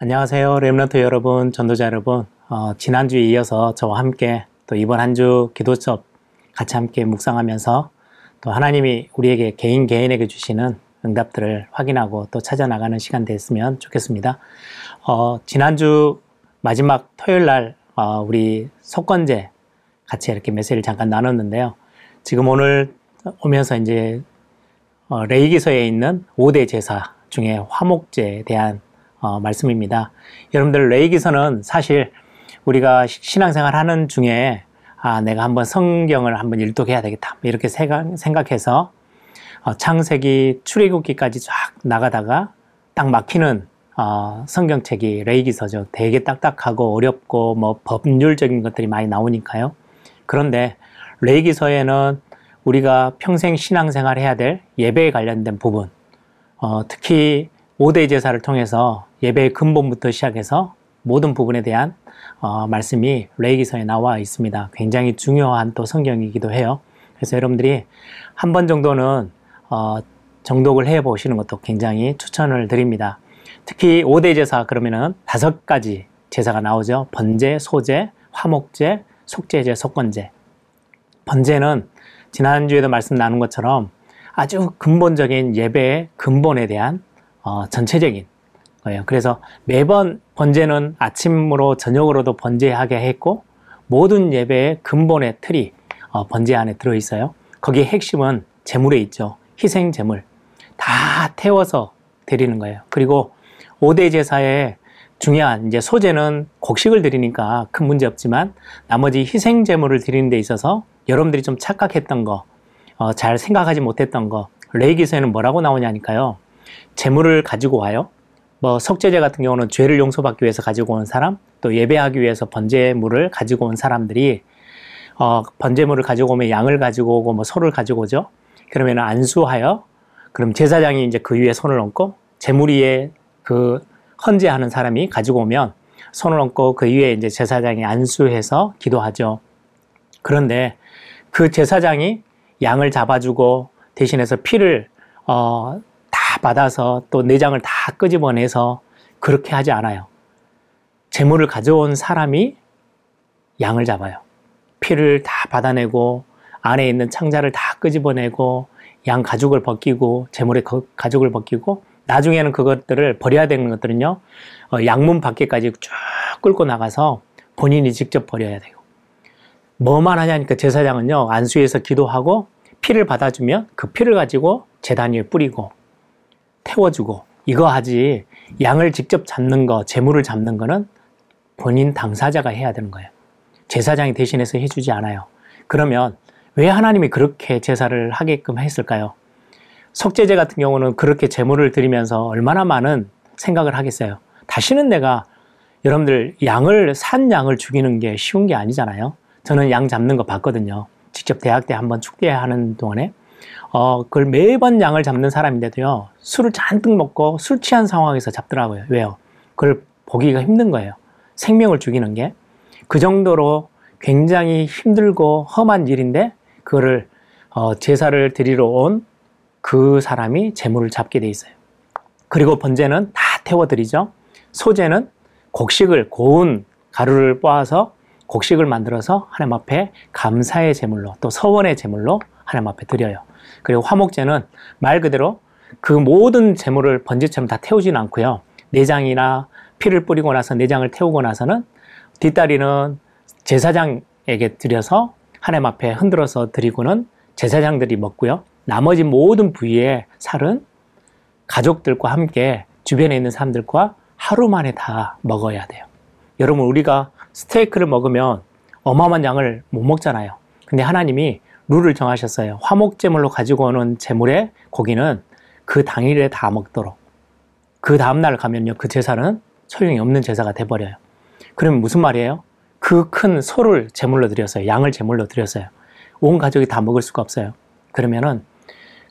안녕하세요. 렘런트 여러분, 전도자 여러분. 어, 지난주에 이어서 저와 함께 또 이번 한 주 기도 수업 같이 함께 묵상하면서 또 하나님이 우리에게 개인 개인에게 주시는 응답들을 확인하고 또 찾아나가는 시간 됐으면 좋겠습니다. 어, 지난주 마지막 토요일 날 어, 우리 속건제 같이 이렇게 메시지를 잠깐 나눴는데요. 지금 오늘 오면서 이제 어, 레이기서에 있는 5대 제사 중에 화목제에 대한 어, 말씀입니다. 여러분들 레이기서는 사실 우리가 신앙생활 하는 중에 아 내가 한번 성경을 한번 일독해야 되겠다 이렇게 생각해서 어, 창세기 출애굽기까지 쫙 나가다가 딱 막히는 어, 성경책이 레이기서죠. 되게 딱딱하고 어렵고 뭐 법률적인 것들이 많이 나오니까요. 그런데 레이기서에는 우리가 평생 신앙생활 해야 될 예배에 관련된 부분, 어, 특히 5대 제사를 통해서 예배의 근본부터 시작해서 모든 부분에 대한 어, 말씀이 레이기서에 나와 있습니다. 굉장히 중요한 또 성경이기도 해요. 그래서 여러분들이 한 번 정도는 어, 정독을 해 보시는 것도 굉장히 추천을 드립니다. 특히 5대 제사 그러면은 다섯 가지 제사가 나오죠. 번제, 소제, 화목제, 속제제, 속건제. 번제는 지난주에도 말씀 나눈 것처럼 아주 근본적인 예배의 근본에 대한 어, 전체적인 거예요. 그래서 매번 번제는 아침으로 저녁으로도 번제하게 했고 모든 예배의 근본의 틀이 어, 번제 안에 들어 있어요. 거기에 핵심은 제물에 있죠. 희생 제물 다 태워서 드리는 거예요. 그리고 5대 제사에 중요한 이제 소제는 곡식을 드리니까 큰 문제 없지만 나머지 희생 제물을 드리는 데 있어서 여러분들이 좀 착각했던 거, 어, 잘 생각하지 못했던 거, 레이기서에는 뭐라고 나오냐니까요. 재물을 가지고 와요. 뭐 석제제 같은 경우는 죄를 용서받기 위해서 가지고 온 사람, 또 예배하기 위해서 번제물을 가지고 온 사람들이 어, 번제물을 가지고 오면 양을 가지고 오고 뭐 소를 가지고 오죠. 그러면 안수하여 그럼 제사장이 이제 그 위에 손을 얹고 재물 위에 그 헌제하는 사람이 가지고 오면 손을 얹고 그 위에 이제 제사장이 안수해서 기도하죠. 그런데 그 제사장이 양을 잡아주고 대신해서 피를 어, 다 받아서 또 내장을 다 끄집어내서 그렇게 하지 않아요. 재물을 가져온 사람이 양을 잡아요. 피를 다 받아내고 안에 있는 창자를 다 끄집어내고 양 가죽을 벗기고 재물의 가죽을 벗기고 나중에는 그것들을 버려야 되는 것들은요 어, 양문 밖에까지 쭉 끌고 나가서 본인이 직접 버려야 돼요. 뭐만 하냐니까 제사장은요 안수에서 기도하고 피를 받아주면 그 피를 가지고 재단 위에 뿌리고 태워주고 이거 하지 양을 직접 잡는 거, 재물을 잡는 거는 본인 당사자가 해야 되는 거예요. 제사장이 대신해서 해주지 않아요. 그러면 왜 하나님이 그렇게 제사를 하게끔 했을까요? 석제제 같은 경우는 그렇게 재물을 드리면서 얼마나 많은 생각을 하겠어요. 다시는 내가 여러분들 양을 산 양을 죽이는 게 쉬운 게 아니잖아요. 저는 양 잡는 거 봤거든요. 직접 대학 때 한번 축제하는 동안에 어, 그걸 매번 양을 잡는 사람인데도요, 술을 잔뜩 먹고 술 취한 상황에서 잡더라고요. 왜요? 그걸 보기가 힘든 거예요. 생명을 죽이는 게. 그 정도로 굉장히 힘들고 험한 일인데, 그거를, 어, 제사를 드리러 온 그 사람이 재물을 잡게 돼 있어요. 그리고 번제는 다 태워드리죠. 소제는 곡식을, 고운 가루를 빻아서 곡식을 만들어서 하나님 앞에 감사의 제물로 또 서원의 제물로 하나님 앞에 드려요. 그리고 화목제는 말 그대로 그 모든 재물을 번제처럼 다 태우지는 않고요. 내장이나 피를 뿌리고 나서 내장을 태우고 나서는 뒷다리는 제사장에게 드려서 하나님 앞에 흔들어서 드리고는 제사장들이 먹고요. 나머지 모든 부위의 살은 가족들과 함께 주변에 있는 사람들과 하루 만에 다 먹어야 돼요. 여러분, 우리가 스테이크를 먹으면 어마어마한 양을 못 먹잖아요. 근데 하나님이 룰을 정하셨어요. 화목제물로 가지고 오는 제물의 고기는 그 당일에 다 먹도록. 그 다음날 가면요, 그 제사는 소용이 없는 제사가 돼버려요. 그러면 무슨 말이에요? 그 큰 소를 제물로 드렸어요. 양을 제물로 드렸어요. 온 가족이 다 먹을 수가 없어요. 그러면은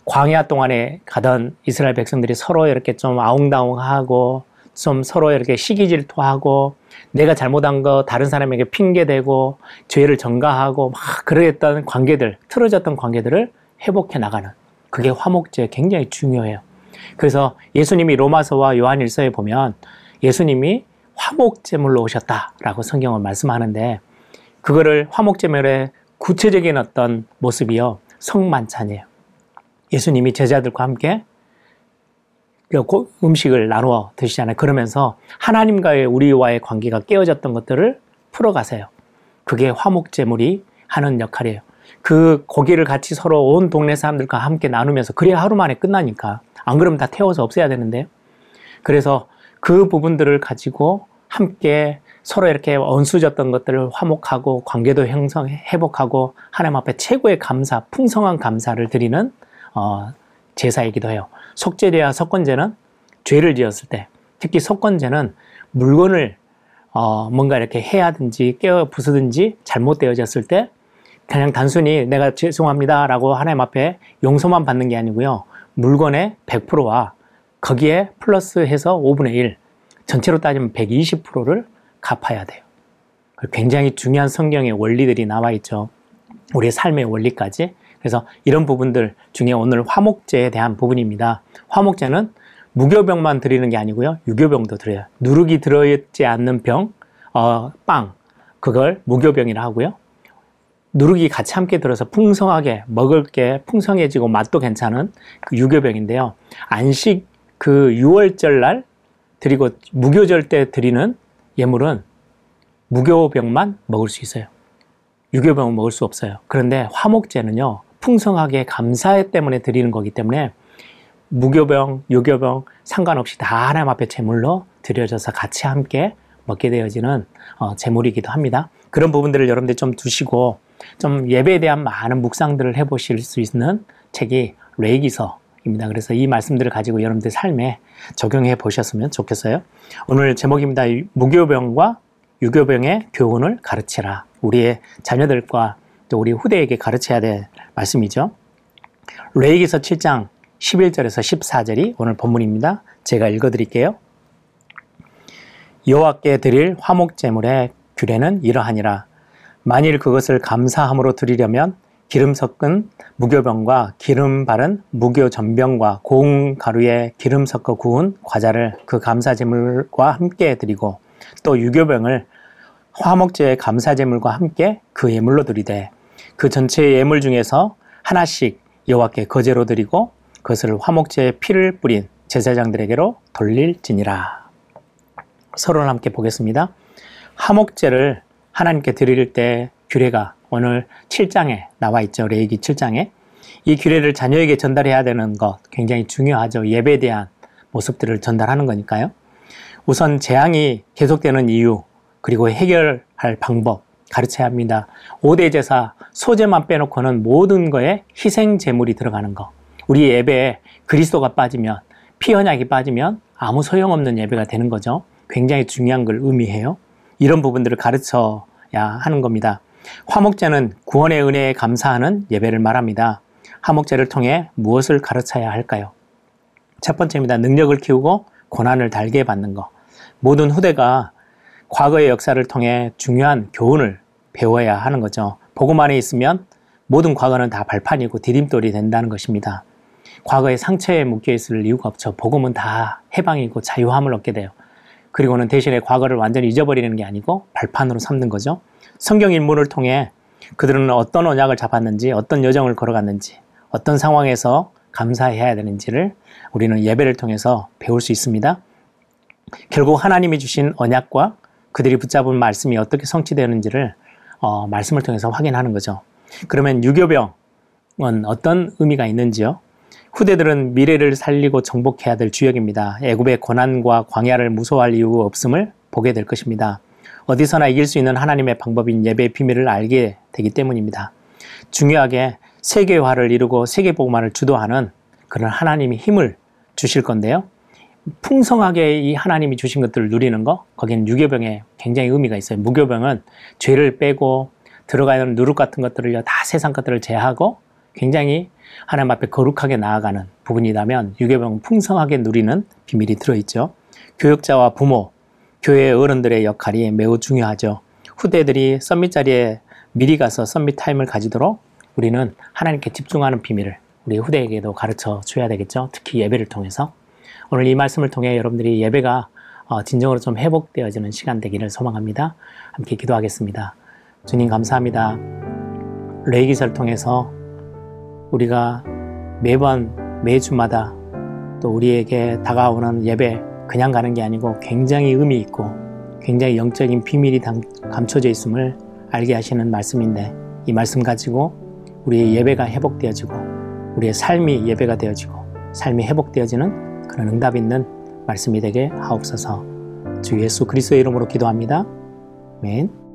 광야 동안에 가던 이스라엘 백성들이 서로 이렇게 좀 아웅다웅하고 좀 서로 이렇게 시기 질투하고 내가 잘못한 거 다른 사람에게 핑계대고 죄를 전가하고 막 그러했던 관계들, 틀어졌던 관계들을 회복해 나가는 그게 화목제 굉장히 중요해요. 그래서 예수님이 로마서와 요한일서에 보면 예수님이 화목제물로 오셨다라고 성경은 말씀하는데 그거를 화목제물의 구체적인 어떤 모습이요 성만찬이에요. 예수님이 제자들과 함께 그 음식을 나누어 드시잖아요. 그러면서 하나님과의 우리와의 관계가 깨어졌던 것들을 풀어가세요. 그게 화목제물이 하는 역할이에요. 그 고기를 같이 서로 온 동네 사람들과 함께 나누면서 그래야 하루 만에 끝나니까 안 그러면 다 태워서 없애야 되는데 그래서 그 부분들을 가지고 함께 서로 이렇게 언수졌던 것들을 화목하고 관계도 형성 회복하고 하나님 앞에 최고의 감사, 풍성한 감사를 드리는 어, 제사이기도 해요. 속죄제와 석권제는 죄를 지었을 때, 특히 석권제는 물건을 어, 뭔가 이렇게 해야든지 깨어 부수든지 잘못되어졌을 때 그냥 단순히 내가 죄송합니다라고 하나님 앞에 용서만 받는 게 아니고요. 물건의 100%와 거기에 플러스해서 5분의 1, 전체로 따지면 120%를 갚아야 돼요. 굉장히 중요한 성경의 원리들이 나와 있죠. 우리의 삶의 원리까지. 그래서 이런 부분들 중에 오늘 화목제에 대한 부분입니다. 화목제는 무교병만 드리는 게 아니고요. 유교병도 드려요. 누룩이 들어있지 않는 병, 어, 빵, 그걸 무교병이라 하고요. 누룩이 같이 함께 들어서 풍성하게 먹을 게 풍성해지고 맛도 괜찮은 그 유교병인데요. 안식 그 6월절 날 드리고 무교절 때 드리는 예물은 무교병만 먹을 수 있어요. 유교병은 먹을 수 없어요. 그런데 화목제는요, 풍성하게 감사해 때문에 드리는 거기 때문에 무교병, 유교병 상관없이 다 하나님 앞에 제물로 드려져서 같이 함께 먹게 되어지는 어, 제물이기도 합니다. 그런 부분들을 여러분들 좀 두시고 좀 예배에 대한 많은 묵상들을 해보실 수 있는 책이 레이기서입니다. 그래서 이 말씀들을 가지고 여러분들 삶에 적용해 보셨으면 좋겠어요. 오늘 제목입니다. 무교병과 유교병의 교훈을 가르치라. 우리의 자녀들과 또 우리 후대에게 가르쳐야 될 말씀이죠. 레이기서 7장 11절에서 14절이 오늘 본문입니다. 제가 읽어 드릴게요. 여호와께 드릴 화목 제물의 규례는 이러하니라. 만일 그것을 감사함으로 드리려면 기름 섞은 무교병과 기름 바른 무교 전병과 고운 가루에 기름 섞어 구운 과자를 그 감사 제물과 함께 드리고 또 유교병을 화목제의 감사 제물과 함께 그 예물로 드리되 그 전체의 예물 중에서 하나씩 여호와께 거제로 드리고 그것을 화목제의 피를 뿌린 제사장들에게로 돌릴지니라. 서론 함께 보겠습니다. 화목제를 하나님께 드릴 때 규례가 오늘 7장에 나와 있죠. 레이기 7장에. 이 규례를 자녀에게 전달해야 되는 것 굉장히 중요하죠. 예배에 대한 모습들을 전달하는 거니까요. 우선 재앙이 계속되는 이유, 그리고 해결할 방법 가르쳐야 합니다. 5대 제사, 소재만 빼놓고는 모든 거에 희생 제물이 들어가는 거. 우리 예배에 그리스도가 빠지면, 피 언약이 빠지면 아무 소용없는 예배가 되는 거죠. 굉장히 중요한 걸 의미해요. 이런 부분들을 가르쳐야 하는 겁니다. 화목제는 구원의 은혜에 감사하는 예배를 말합니다. 화목제를 통해 무엇을 가르쳐야 할까요? 첫 번째입니다. 능력을 키우고 고난을 달게 받는 것. 모든 후대가 과거의 역사를 통해 중요한 교훈을 배워야 하는 거죠. 복음 안에 있으면 모든 과거는 다 발판이고 디딤돌이 된다는 것입니다. 과거의 상처에 묶여 있을 이유가 없죠. 복음은 다 해방이고 자유함을 얻게 돼요. 그리고는 대신에 과거를 완전히 잊어버리는 게 아니고 발판으로 삼는 거죠. 성경 인물을 통해 그들은 어떤 언약을 잡았는지, 어떤 여정을 걸어갔는지, 어떤 상황에서 감사해야 되는지를 우리는 예배를 통해서 배울 수 있습니다. 결국 하나님이 주신 언약과 그들이 붙잡은 말씀이 어떻게 성취되는지를 어, 말씀을 통해서 확인하는 거죠. 그러면 유교병은 어떤 의미가 있는지요? 후대들은 미래를 살리고 정복해야 될 주역입니다. 애굽의 고난과 광야를 무서워할 이유 없음을 보게 될 것입니다. 어디서나 이길 수 있는 하나님의 방법인 예배의 비밀을 알게 되기 때문입니다. 중요하게 세계화를 이루고 세계복음화를 주도하는 그런 하나님이 힘을 주실 건데요. 풍성하게 이 하나님이 주신 것들을 누리는 거, 거기는 유교병에 굉장히 의미가 있어요. 무교병은 죄를 빼고 들어가는 누룩 같은 것들을요, 다 세상 것들을 제하고 굉장히 하나님 앞에 거룩하게 나아가는 부분이라면 유교병은 풍성하게 누리는 비밀이 들어있죠. 교육자와 부모, 교회 어른들의 역할이 매우 중요하죠. 후대들이 summit 자리에 미리 가서 summit time을 가지도록 우리는 하나님께 집중하는 비밀을 우리 후대에게도 가르쳐 줘야 되겠죠. 특히 예배를 통해서. 오늘 이 말씀을 통해 여러분들이 예배가 어, 진정으로 좀 회복되어지는 시간 되기를 소망합니다. 함께 기도하겠습니다. 주님 감사합니다. 레위기서를 통해서 우리가 매번 매주마다 또 우리에게 다가오는 예배 그냥 가는 게 아니고 굉장히 의미 있고 굉장히 영적인 비밀이 감춰져 있음을 알게 하시는 말씀인데 이 말씀 가지고 우리의 예배가 회복되어지고 우리의 삶이 예배가 되어지고 삶이 회복되어지는 그런 응답 있는 말씀이 되게 하옵소서 주 예수 그리스도의 이름으로 기도합니다. 아멘.